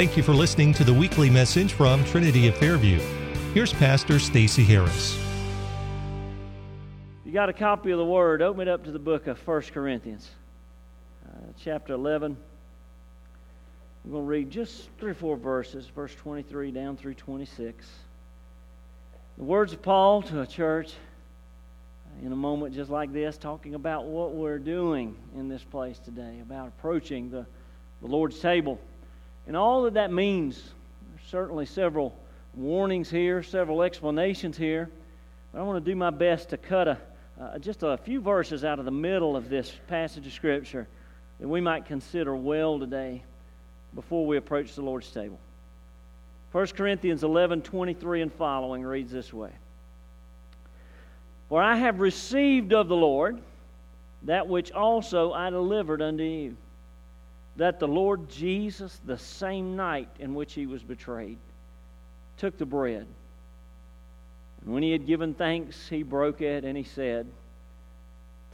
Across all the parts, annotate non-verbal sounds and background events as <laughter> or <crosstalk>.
Thank you for listening to the weekly message from Trinity of Fairview. Here's Pastor Stacy Harris. You got a copy of the Word, open it up to the book of 1 Corinthians, uh, chapter 11. We're going to read just three or four verses, verse 23 down through 26. The words of Paul to a church in a moment just like this, talking about what we're doing in this place today, about approaching the, the Lord's table. And all that that means, certainly several warnings here, several explanations here. But I want to do my best to cut a, uh, just a few verses out of the middle of this passage of Scripture that we might consider well today before we approach the Lord's table. 1 Corinthians 11 23 and following reads this way For I have received of the Lord that which also I delivered unto you, that the Lord Jesus, the same night in which he was betrayed, took the bread. And when he had given thanks, he broke it and he said,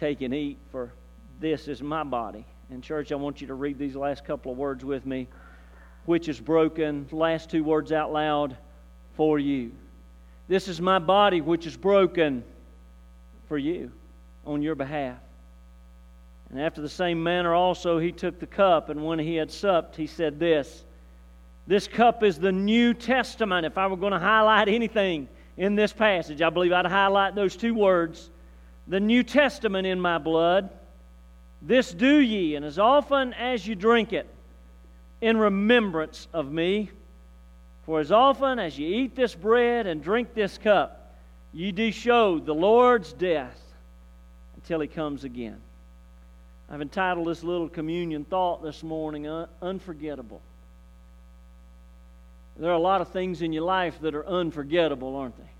Take and eat, for this is my body. And, church, I want you to read these last couple of words with me which is broken. Last two words out loud for you. This is my body which is broken for you on your behalf. And after the same manner also he took the cup, and when he had supped, he said this This cup is the New Testament. If I were going to highlight anything in this passage, I believe I'd highlight those two words the New Testament in my blood. This do ye, and as often as you drink it, in remembrance of me. For as often as you eat this bread and drink this cup, ye do show the Lord's death until he comes again. I've entitled this little communion thought this morning, Unforgettable. There are a lot of things in your life that are unforgettable, aren't they?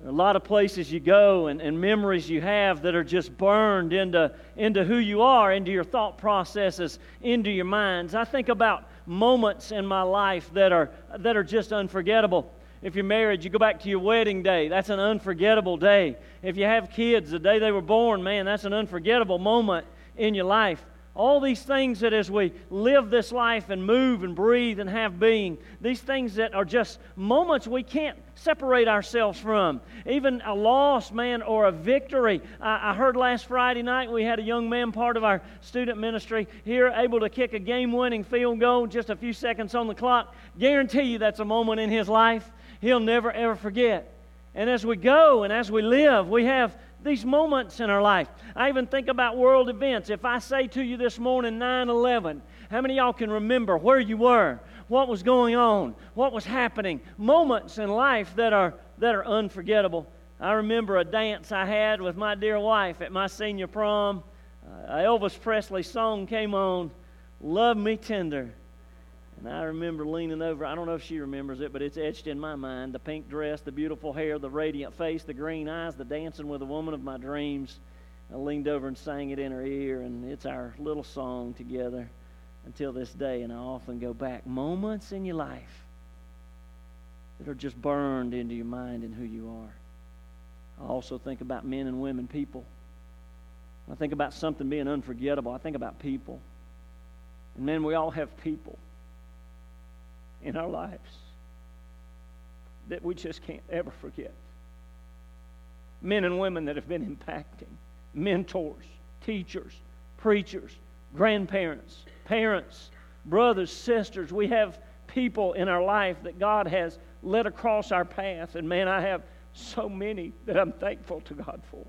There are a lot of places you go and, and memories you have that are just burned into, into who you are, into your thought processes, into your minds. I think about moments in my life that are, that are just unforgettable. If you're married, you go back to your wedding day. That's an unforgettable day. If you have kids, the day they were born, man, that's an unforgettable moment in your life. All these things that as we live this life and move and breathe and have being, these things that are just moments we can't separate ourselves from. Even a loss, man, or a victory. I, I heard last Friday night we had a young man, part of our student ministry, here able to kick a game winning field goal just a few seconds on the clock. Guarantee you that's a moment in his life he'll never, ever forget. And as we go and as we live, we have these moments in our life. I even think about world events. If I say to you this morning 9 11, how many y'all can remember where you were, what was going on, what was happening? Moments in life that are, that are unforgettable. I remember a dance I had with my dear wife at my senior prom. Uh, Elvis Presley song came on, Love Me Tender. And I remember leaning over. I don't know if she remembers it, but it's etched in my mind. The pink dress, the beautiful hair, the radiant face, the green eyes, the dancing with the woman of my dreams. I leaned over and sang it in her ear, and it's our little song together until this day. And I often go back. Moments in your life that are just burned into your mind and who you are. I also think about men and women, people. I think about something being unforgettable, I think about people. And men, we all have people in our lives that we just can't ever forget. Men and women that have been impacting, mentors, teachers, preachers, grandparents, parents, brothers, sisters. We have people in our life that God has led across our path. And man, I have so many that I'm thankful to God for.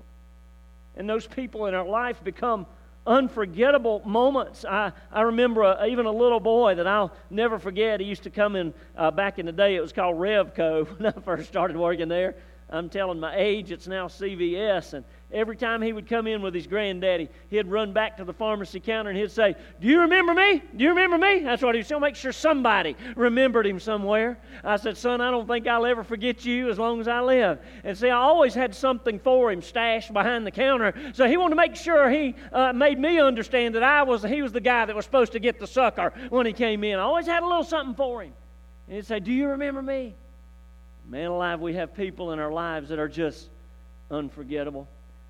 And those people in our life become unforgettable moments. I, I remember a, even a little boy that I'll never forget. He used to come in uh, back in the day, it was called Revco <laughs> when I first started working there. I'm telling my age, it's now CVS. And every time he would come in with his granddaddy, he'd run back to the pharmacy counter and he'd say, Do you remember me? Do you remember me? That's what he'd say. Make sure somebody remembered him somewhere. I said, Son, I don't think I'll ever forget you as long as I live. And see, I always had something for him stashed behind the counter. So he wanted to make sure he uh, made me understand that I was, he was the guy that was supposed to get the sucker when he came in. I always had a little something for him. And he'd say, Do you remember me? Man alive, we have people in our lives that are just unforgettable.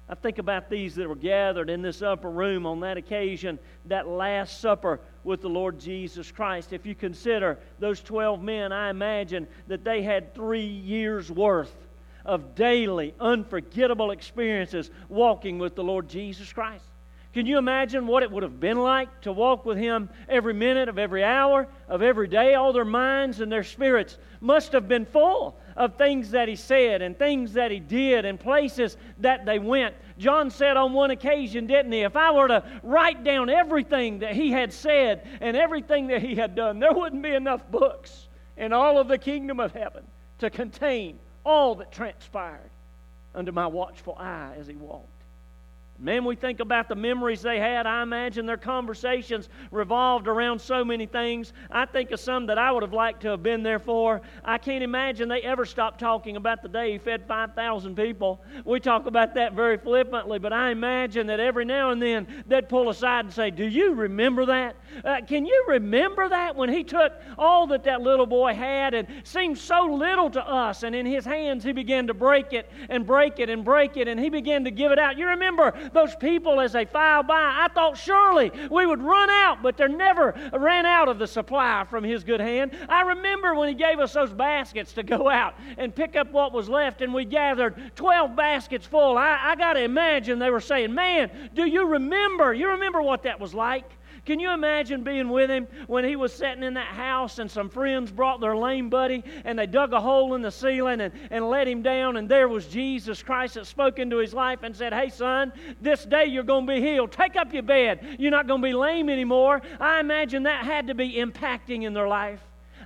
I think about these that were gathered in this upper room on that occasion, that Last Supper with the Lord Jesus Christ. If you consider those 12 men, I imagine that they had three years' worth of daily, unforgettable experiences walking with the Lord Jesus Christ. Can you imagine what it would have been like to walk with Him every minute of every hour of every day? All their minds and their spirits must have been full of things that He said and things that He did and places that they went. John said on one occasion, didn't he? If I were to write down everything that He had said and everything that He had done, there wouldn't be enough books in all of the kingdom of heaven to contain all that transpired under my watchful eye as He walked. Man, we think about the memories they had. I imagine their conversations revolved around so many things. I think of some that I would have liked to have been there for. I can't imagine they ever stopped talking about the day he fed 5,000 people. We talk about that very flippantly, but I imagine that every now and then they'd pull aside and say, Do you remember that? Uh, can you remember that when he took all that that little boy had and seemed so little to us, and in his hands he began to break it and break it and break it, and he began to give it out? You remember those people as they filed by. I thought surely we would run out, but there never ran out of the supply from His good hand. I remember when He gave us those baskets to go out and pick up what was left, and we gathered 12 baskets full. I, I got to imagine they were saying, Man, do you remember? You remember what that was like? Can you imagine being with him when he was sitting in that house and some friends brought their lame buddy and they dug a hole in the ceiling and, and let him down and there was Jesus Christ that spoke into his life and said, Hey, son, this day you're going to be healed. Take up your bed. You're not going to be lame anymore. I imagine that had to be impacting in their life.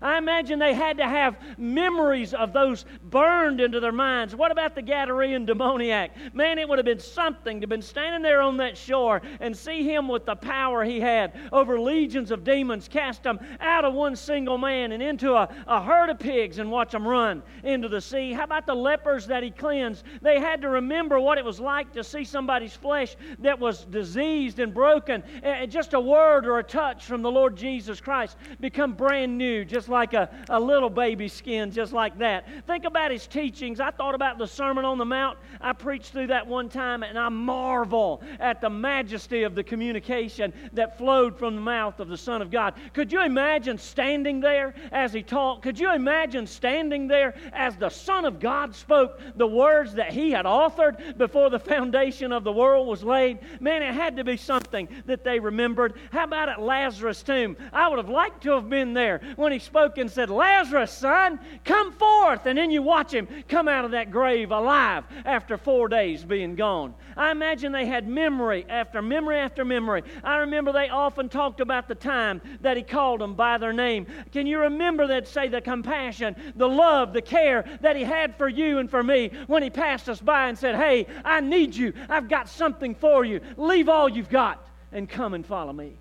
I imagine they had to have memories of those burned into their minds. What about the Gadarene demoniac? Man, it would have been something to have been standing there on that shore and see him with the power he had over legions of demons, cast them out of one single man and into a, a herd of pigs and watch them run into the sea. How about the lepers that he cleansed? They had to remember what it was like to see somebody's flesh that was diseased and broken. And just a word or a touch from the Lord Jesus Christ become brand new, just like a, a little baby skin, just like that. Think about his teachings. I thought about the Sermon on the Mount. I preached through that one time, and I marvel at the majesty of the communication that flowed from the mouth of the Son of God. Could you imagine standing there as he talked? Could you imagine standing there as the Son of God spoke the words that he had authored before the foundation of the world was laid? Man, it had to be something that they remembered. How about at Lazarus' tomb? I would have liked to have been there when he spoke spoke and said, Lazarus, son, come forth. And then you watch him come out of that grave alive after four days being gone. I imagine they had memory after memory after memory. I remember they often talked about the time that he called them by their name. Can you remember that? Say the compassion, the love, the care that he had for you and for me when he passed us by and said, Hey, I need you. I've got something for you. Leave all you've got and come and follow me.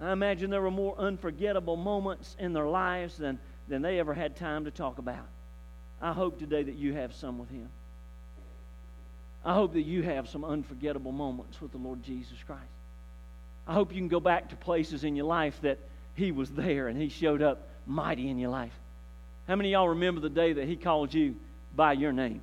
I imagine there were more unforgettable moments in their lives than, than they ever had time to talk about. I hope today that you have some with Him. I hope that you have some unforgettable moments with the Lord Jesus Christ. I hope you can go back to places in your life that He was there and He showed up mighty in your life. How many y'all remember the day that He called you by your name?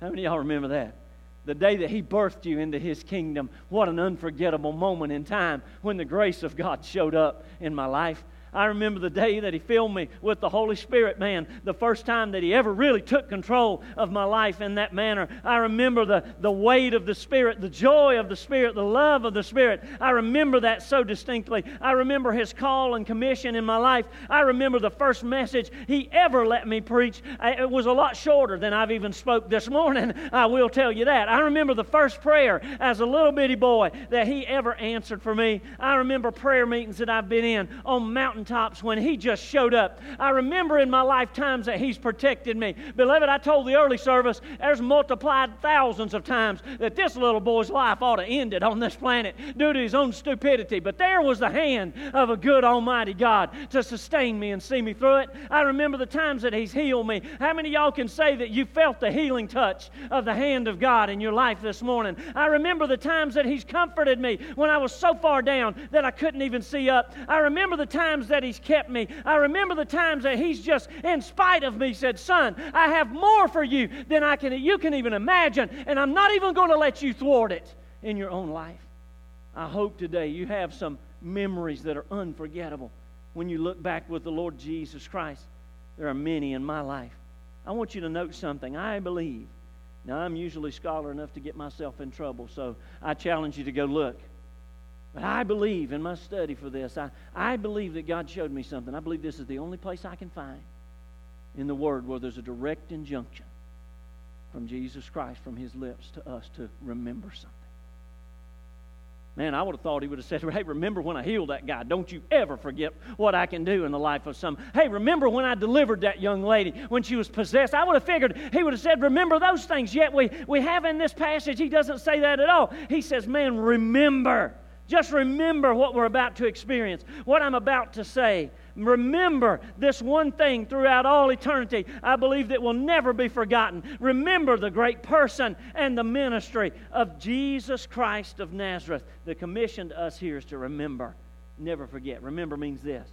How many y'all remember that? The day that He birthed you into His kingdom. What an unforgettable moment in time when the grace of God showed up in my life. I remember the day that He filled me with the Holy Spirit, man, the first time that He ever really took control of my life in that manner. I remember the, the weight of the Spirit, the joy of the Spirit, the love of the Spirit. I remember that so distinctly. I remember His call and commission in my life. I remember the first message He ever let me preach. It was a lot shorter than I've even spoke this morning. <laughs> I will tell you that. I remember the first prayer as a little bitty boy that He ever answered for me. I remember prayer meetings that I've been in on mountain mountaintops when He just showed up. I remember in my lifetimes that He's protected me. Beloved, I told the early service there's multiplied thousands of times that this little boy's life ought to end it on this planet due to his own stupidity. But there was the hand of a good Almighty God to sustain me and see me through it. I remember the times that He's healed me. How many y'all can say that you felt the healing touch of the hand of God in your life this morning? I remember the times that He's comforted me when I was so far down that I couldn't even see up. I remember the times that He's kept me. I remember the times that He's just, in spite of me, said, Son, I have more for you than I can, you can even imagine, and I'm not even going to let you thwart it in your own life. I hope today you have some memories that are unforgettable when you look back with the Lord Jesus Christ. There are many in my life. I want you to note something. I believe. Now, I'm usually scholar enough to get myself in trouble, so I challenge you to go look. But I believe in my study for this, I, I believe that God showed me something. I believe this is the only place I can find in the Word where there's a direct injunction from Jesus Christ, from His lips to us to remember something. Man, I would have thought he would have said, <laughs> Hey, remember when I healed that guy? Don't you ever forget what I can do in the life of some. Hey, remember when I delivered that young lady when she was possessed? I would have figured he would have said, Remember those things. Yet we, we have in this passage, he doesn't say that at all. He says, Man, remember. Just remember what we're about to experience, what I'm about to say. Remember this one thing throughout all eternity. I believe that will never be forgotten. Remember the great person and the ministry of Jesus Christ of Nazareth. The commission to us here is to remember, never forget. Remember means this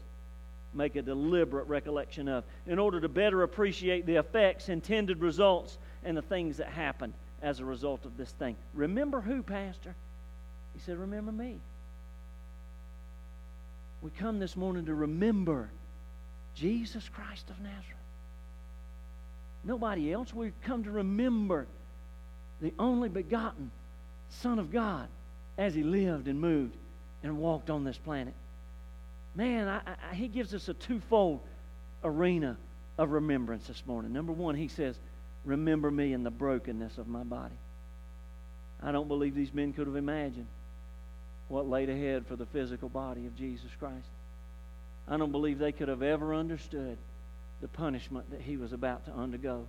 make a deliberate recollection of, in order to better appreciate the effects, intended results, and the things that happened as a result of this thing. Remember who, Pastor? He said, Remember me. We come this morning to remember Jesus Christ of Nazareth. Nobody else. We come to remember the only begotten Son of God as he lived and moved and walked on this planet. Man, I, I, he gives us a twofold arena of remembrance this morning. Number one, he says, Remember me in the brokenness of my body. I don't believe these men could have imagined what laid ahead for the physical body of Jesus Christ. I don't believe they could have ever understood the punishment that he was about to undergo.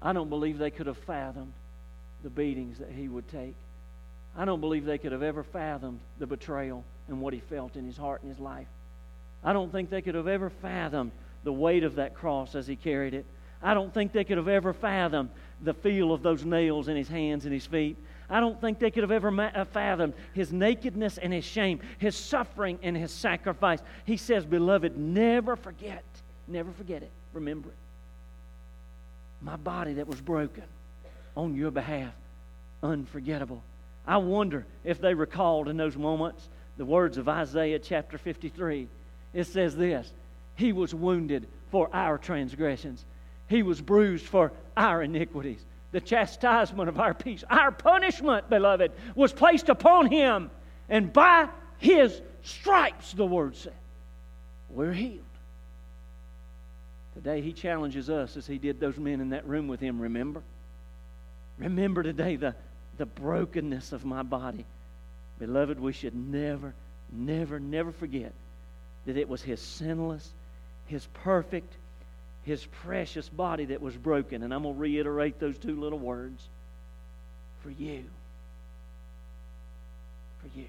I don't believe they could have fathomed the beatings that he would take. I don't believe they could have ever fathomed the betrayal and what he felt in his heart and his life. I don't think they could have ever fathomed the weight of that cross as he carried it. I don't think they could have ever fathomed the feel of those nails in his hands and his feet. I don't think they could have ever uh, fathomed his nakedness and his shame, his suffering and his sacrifice. He says, Beloved, never forget, never forget it. Remember it. My body that was broken on your behalf, unforgettable. I wonder if they recalled in those moments the words of Isaiah chapter 53. It says this He was wounded for our transgressions, He was bruised for our iniquities the chastisement of our peace. Our punishment, beloved, was placed upon him. And by his stripes, the word said, we're healed. Today, he challenges us as he did those men in that room with him. Remember? Remember today the, the brokenness of my body. Beloved, we should never, never, never forget that it was his sinless, his perfect, his precious body that was broken. And I'm going to reiterate those two little words for you. For you.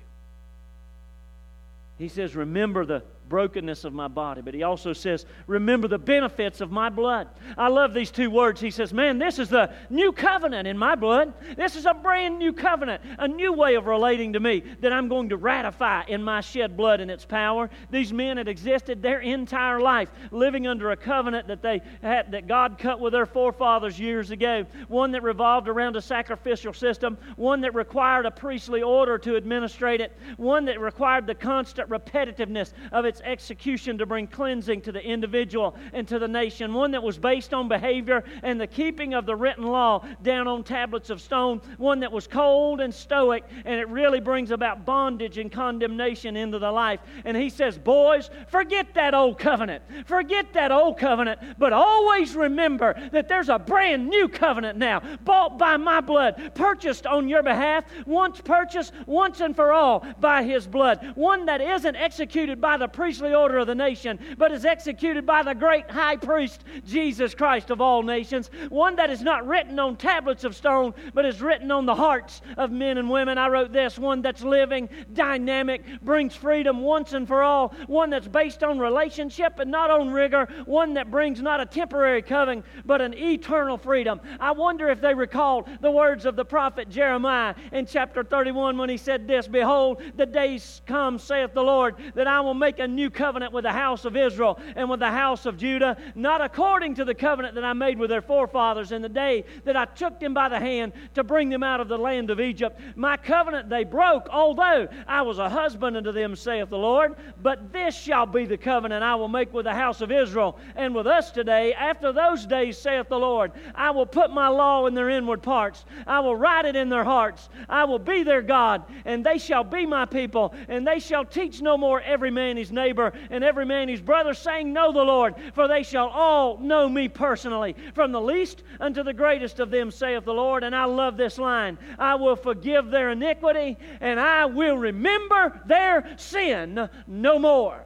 He says, Remember the brokenness of my body. But he also says, Remember the benefits of my blood. I love these two words. He says, Man, this is the new covenant in my blood. This is a brand new covenant, a new way of relating to me that I'm going to ratify in my shed blood and its power. These men had existed their entire life living under a covenant that they had that God cut with their forefathers years ago, one that revolved around a sacrificial system, one that required a priestly order to administrate it, one that required the constant repetitiveness of its its execution to bring cleansing to the individual and to the nation, one that was based on behavior and the keeping of the written law down on tablets of stone, one that was cold and stoic, and it really brings about bondage and condemnation into the life. And he says, Boys, forget that old covenant. Forget that old covenant, but always remember that there's a brand new covenant now, bought by my blood, purchased on your behalf, once purchased, once and for all by his blood, one that isn't executed by the priestly order of the nation, but is executed by the great high priest, Jesus Christ of all nations. One that is not written on tablets of stone, but is written on the hearts of men and women. I wrote this one that's living, dynamic, brings freedom once and for all. One that's based on relationship and not on rigor. One that brings not a temporary covenant, but an eternal freedom. I wonder if they recall the words of the prophet Jeremiah in chapter 31 when he said this Behold, the days come, saith the Lord, that I will make a new covenant with the house of Israel and with the house of Judah, not according to the covenant that I made with their forefathers in the day that I took them by the hand to bring them out of the land of Egypt. My covenant they broke, although I was a husband unto them, saith the Lord. But this shall be the covenant I will make with the house of Israel and with us today. After those days, saith the Lord, I will put my law in their inward parts, I will write it in their hearts, I will be their God, and they shall be my people, and they shall teach no more every man his neighbor and every man his brother, saying, Know the Lord, for they shall all know me personally, from the least unto the greatest of them, saith the Lord. And I love this line I will forgive their iniquity, and I will remember their sin no more.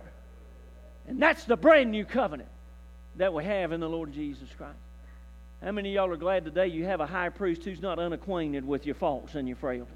And that's the brand new covenant that we have in the Lord Jesus Christ. How many of y'all are glad today you have a high priest who's not unacquainted with your faults and your frailties?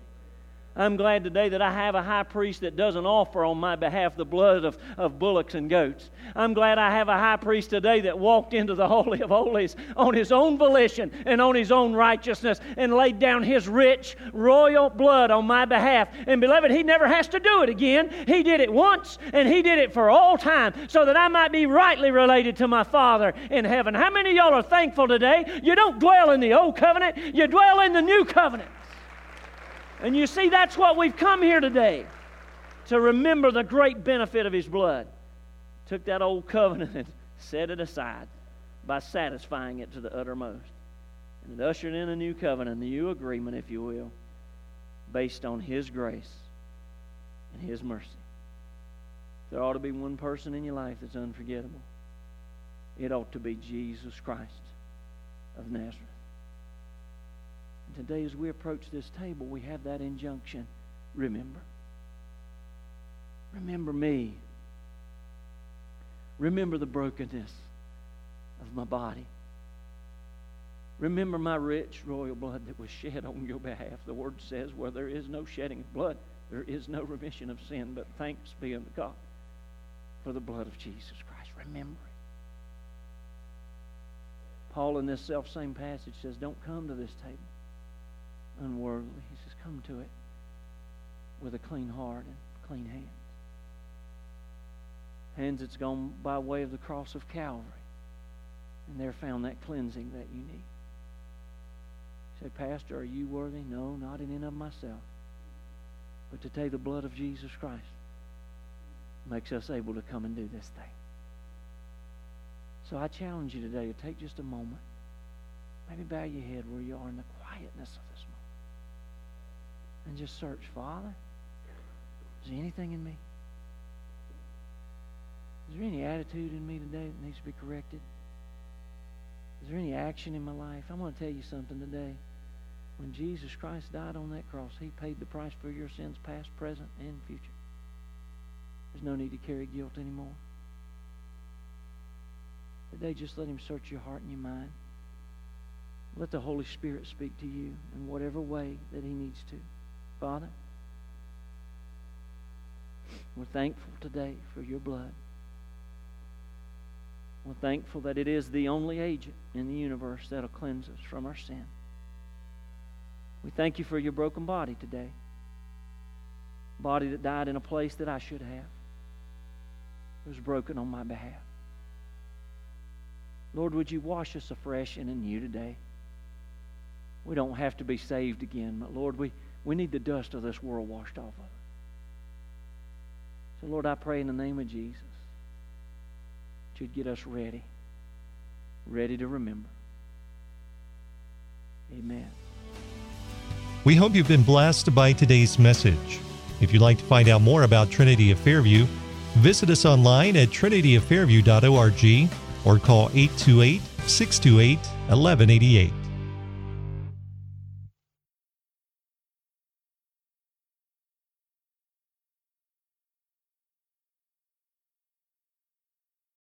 I'm glad today that I have a high priest that doesn't offer on my behalf the blood of, of bullocks and goats. I'm glad I have a high priest today that walked into the <laughs> Holy of Holies on his own volition and on his own righteousness and laid down his rich royal blood on my behalf. And beloved, he never has to do it again. He did it once and he did it for all time so that I might be rightly related to my Father in heaven. How many of y'all are thankful today? You don't dwell in the old covenant, you dwell in the new covenant. And you see, that's what we've come here today to remember the great benefit of His blood. Took that old covenant and <laughs> set it aside by satisfying it to the uttermost. And it ushered in a new covenant, a new agreement, if you will, based on His grace and His mercy. There ought to be one person in your life that's unforgettable. It ought to be Jesus Christ of Nazareth. Today, as we approach this table, we have that injunction remember. Remember me. Remember the brokenness of my body. Remember my rich royal blood that was shed on your behalf. The word says, where there is no shedding of blood, there is no remission of sin, but thanks be unto God for the blood of Jesus Christ. Remember it. Paul, in this self same passage, says, Don't come to this table unworldly. He says, Come to it with a clean heart and clean hands. Hands that's gone by way of the cross of Calvary. And there found that cleansing that you need. You say, Pastor, are you worthy? No, not in and of myself. But to take the blood of Jesus Christ makes us able to come and do this thing. So I challenge you today to take just a moment. Maybe bow your head where you are in the quietness of this moment and just search, Father, is there anything in me? Is there any attitude in me today that needs to be corrected? Is there any action in my life? I'm going to tell you something today. When Jesus Christ died on that cross, He paid the price for your sins, past, present, and future. There's no need to carry guilt anymore. Today, just let Him search your heart and your mind. Let the Holy Spirit speak to you in whatever way that He needs to. Father, we're thankful today for your blood. We're thankful that it is the only agent in the universe that'll cleanse us from our sin. We thank you for your broken body today. Body that died in a place that I should have. It was broken on my behalf. Lord, would you wash us afresh and anew today? We don't have to be saved again, but Lord, we we need the dust of this world washed off of it. So, Lord, I pray in the name of Jesus that you'd get us ready, ready to remember. Amen. We hope you've been blessed by today's message. If you'd like to find out more about Trinity of Fairview, visit us online at trinityoffairview.org or call 828 628 1188.